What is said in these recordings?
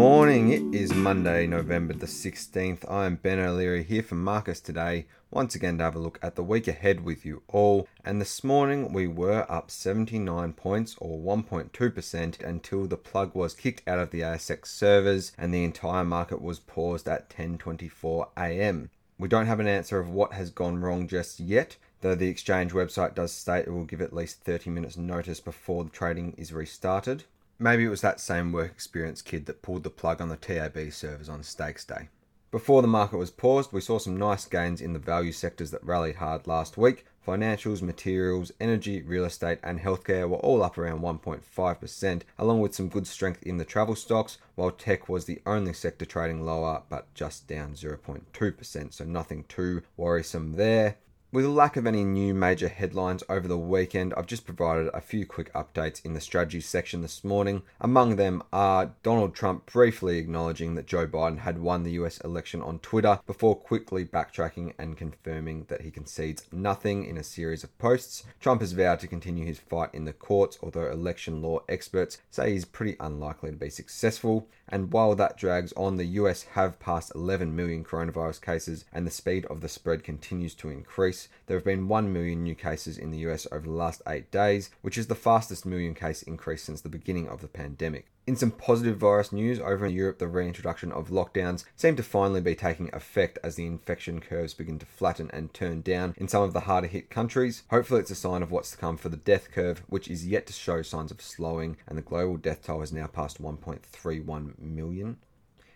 morning. It is Monday, November the 16th. I am Ben O'Leary here from Marcus today, once again to have a look at the week ahead with you all. And this morning we were up 79 points or 1.2% until the plug was kicked out of the ASX servers and the entire market was paused at 10:24 a.m. We don't have an answer of what has gone wrong just yet, though the exchange website does state it will give at least 30 minutes notice before the trading is restarted. Maybe it was that same work experience kid that pulled the plug on the TAB servers on Stakes Day. Before the market was paused, we saw some nice gains in the value sectors that rallied hard last week. Financials, materials, energy, real estate, and healthcare were all up around 1.5%, along with some good strength in the travel stocks, while tech was the only sector trading lower but just down 0.2%, so nothing too worrisome there. With a lack of any new major headlines over the weekend, I've just provided a few quick updates in the strategy section this morning. Among them are Donald Trump briefly acknowledging that Joe Biden had won the US election on Twitter before quickly backtracking and confirming that he concedes nothing in a series of posts. Trump has vowed to continue his fight in the courts, although election law experts say he's pretty unlikely to be successful. And while that drags on, the US have passed 11 million coronavirus cases and the speed of the spread continues to increase. There have been 1 million new cases in the US over the last 8 days, which is the fastest million case increase since the beginning of the pandemic. In some positive virus news, over in Europe, the reintroduction of lockdowns seem to finally be taking effect as the infection curves begin to flatten and turn down in some of the harder hit countries. Hopefully, it's a sign of what's to come for the death curve, which is yet to show signs of slowing, and the global death toll has now passed 1.31 million.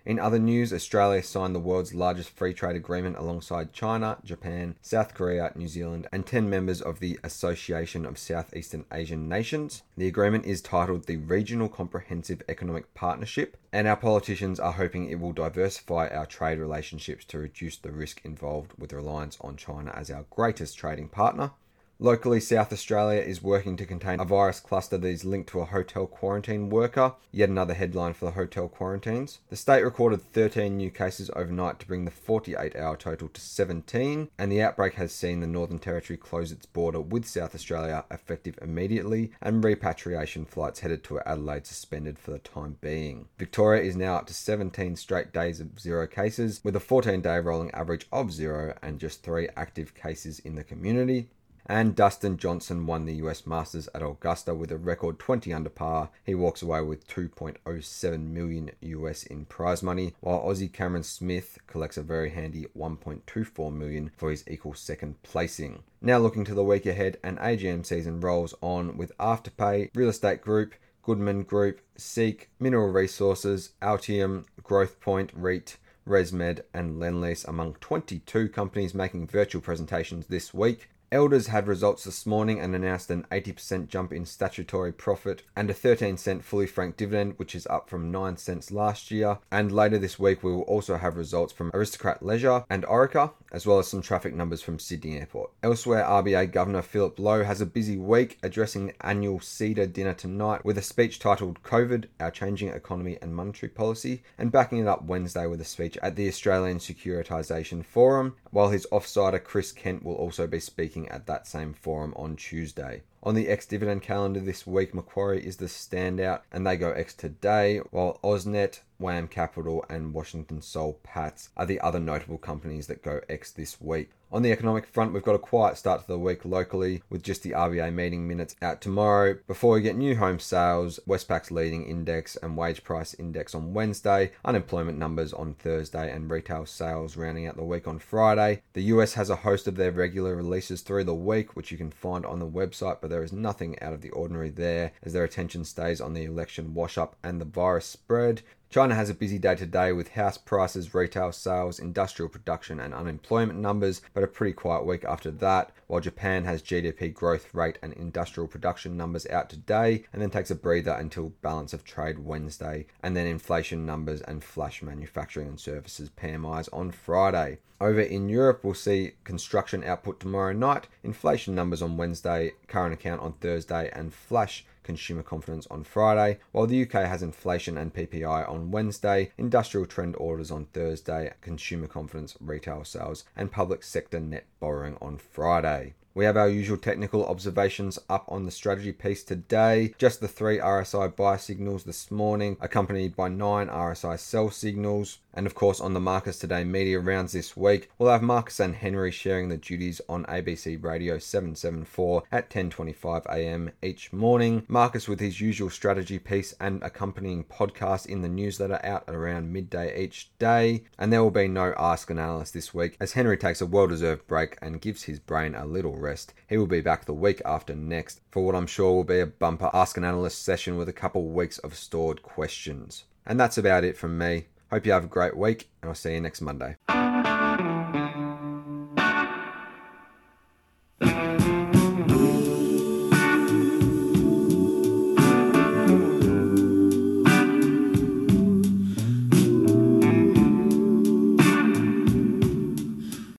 In other news, Australia signed the world's largest free trade agreement alongside China, Japan, South Korea, New Zealand, and 10 members of the Association of Southeastern Asian Nations. The agreement is titled the Regional Comprehensive Economic Partnership, and our politicians are hoping it will diversify our trade relationships to reduce the risk involved with reliance on China as our greatest trading partner. Locally, South Australia is working to contain a virus cluster that is linked to a hotel quarantine worker. Yet another headline for the hotel quarantines. The state recorded 13 new cases overnight to bring the 48 hour total to 17, and the outbreak has seen the Northern Territory close its border with South Australia effective immediately, and repatriation flights headed to Adelaide suspended for the time being. Victoria is now up to 17 straight days of zero cases, with a 14 day rolling average of zero and just three active cases in the community. And Dustin Johnson won the US Masters at Augusta with a record 20 under par. He walks away with 2.07 million US in prize money, while Aussie Cameron Smith collects a very handy 1.24 million for his equal second placing. Now looking to the week ahead, and AGM season rolls on with Afterpay, Real Estate Group, Goodman Group, Seek, Mineral Resources, Altium, Growthpoint, REIT, ResMed, and Lendlease among 22 companies making virtual presentations this week. Elders had results this morning and announced an 80% jump in statutory profit and a 13 cent fully franked dividend, which is up from 9 cents last year. And later this week, we will also have results from Aristocrat Leisure and Orica, as well as some traffic numbers from Sydney Airport. Elsewhere, RBA Governor Philip Lowe has a busy week addressing the annual CEDA dinner tonight with a speech titled COVID, Our Changing Economy and Monetary Policy, and backing it up Wednesday with a speech at the Australian Securitisation Forum, while his offsider Chris Kent will also be speaking at that same forum on Tuesday. On the ex dividend calendar this week, Macquarie is the standout and they go ex today, while AusNet, WAM Capital, and Washington Soul Patts are the other notable companies that go ex this week. On the economic front, we've got a quiet start to the week locally with just the RBA meeting minutes out tomorrow before we get new home sales, Westpac's leading index and wage price index on Wednesday, unemployment numbers on Thursday, and retail sales rounding out the week on Friday. The US has a host of their regular releases through the week, which you can find on the website, but there is nothing out of the ordinary there as their attention stays on the election wash up and the virus spread. China has a busy day today with house prices, retail sales, industrial production, and unemployment numbers, but a pretty quiet week after that, while Japan has GDP growth rate and industrial production numbers out today, and then takes a breather until balance of trade Wednesday, and then inflation numbers and flash manufacturing and services PMIs on Friday. Over in Europe, we'll see construction output tomorrow night, inflation numbers on Wednesday, current account on Thursday, and flash consumer confidence on Friday, while the UK has inflation and PPI on Wednesday, industrial trend orders on Thursday, consumer confidence, retail sales, and public sector net borrowing on Friday. We have our usual technical observations up on the strategy piece today. Just the three RSI buy signals this morning, accompanied by nine RSI sell signals. And of course, on the Marcus Today media rounds this week, we'll have Marcus and Henry sharing the duties on ABC Radio 774 at 10:25 a.m. each morning. Marcus with his usual strategy piece and accompanying podcast in the newsletter out around midday each day. And there will be no Ask an Analyst this week as Henry takes a well-deserved break and gives his brain a little rest. He will be back the week after next for what I'm sure will be a bumper Ask an Analyst session with a couple weeks of stored questions. And that's about it from me. Hope you have a great week, and I'll see you next Monday.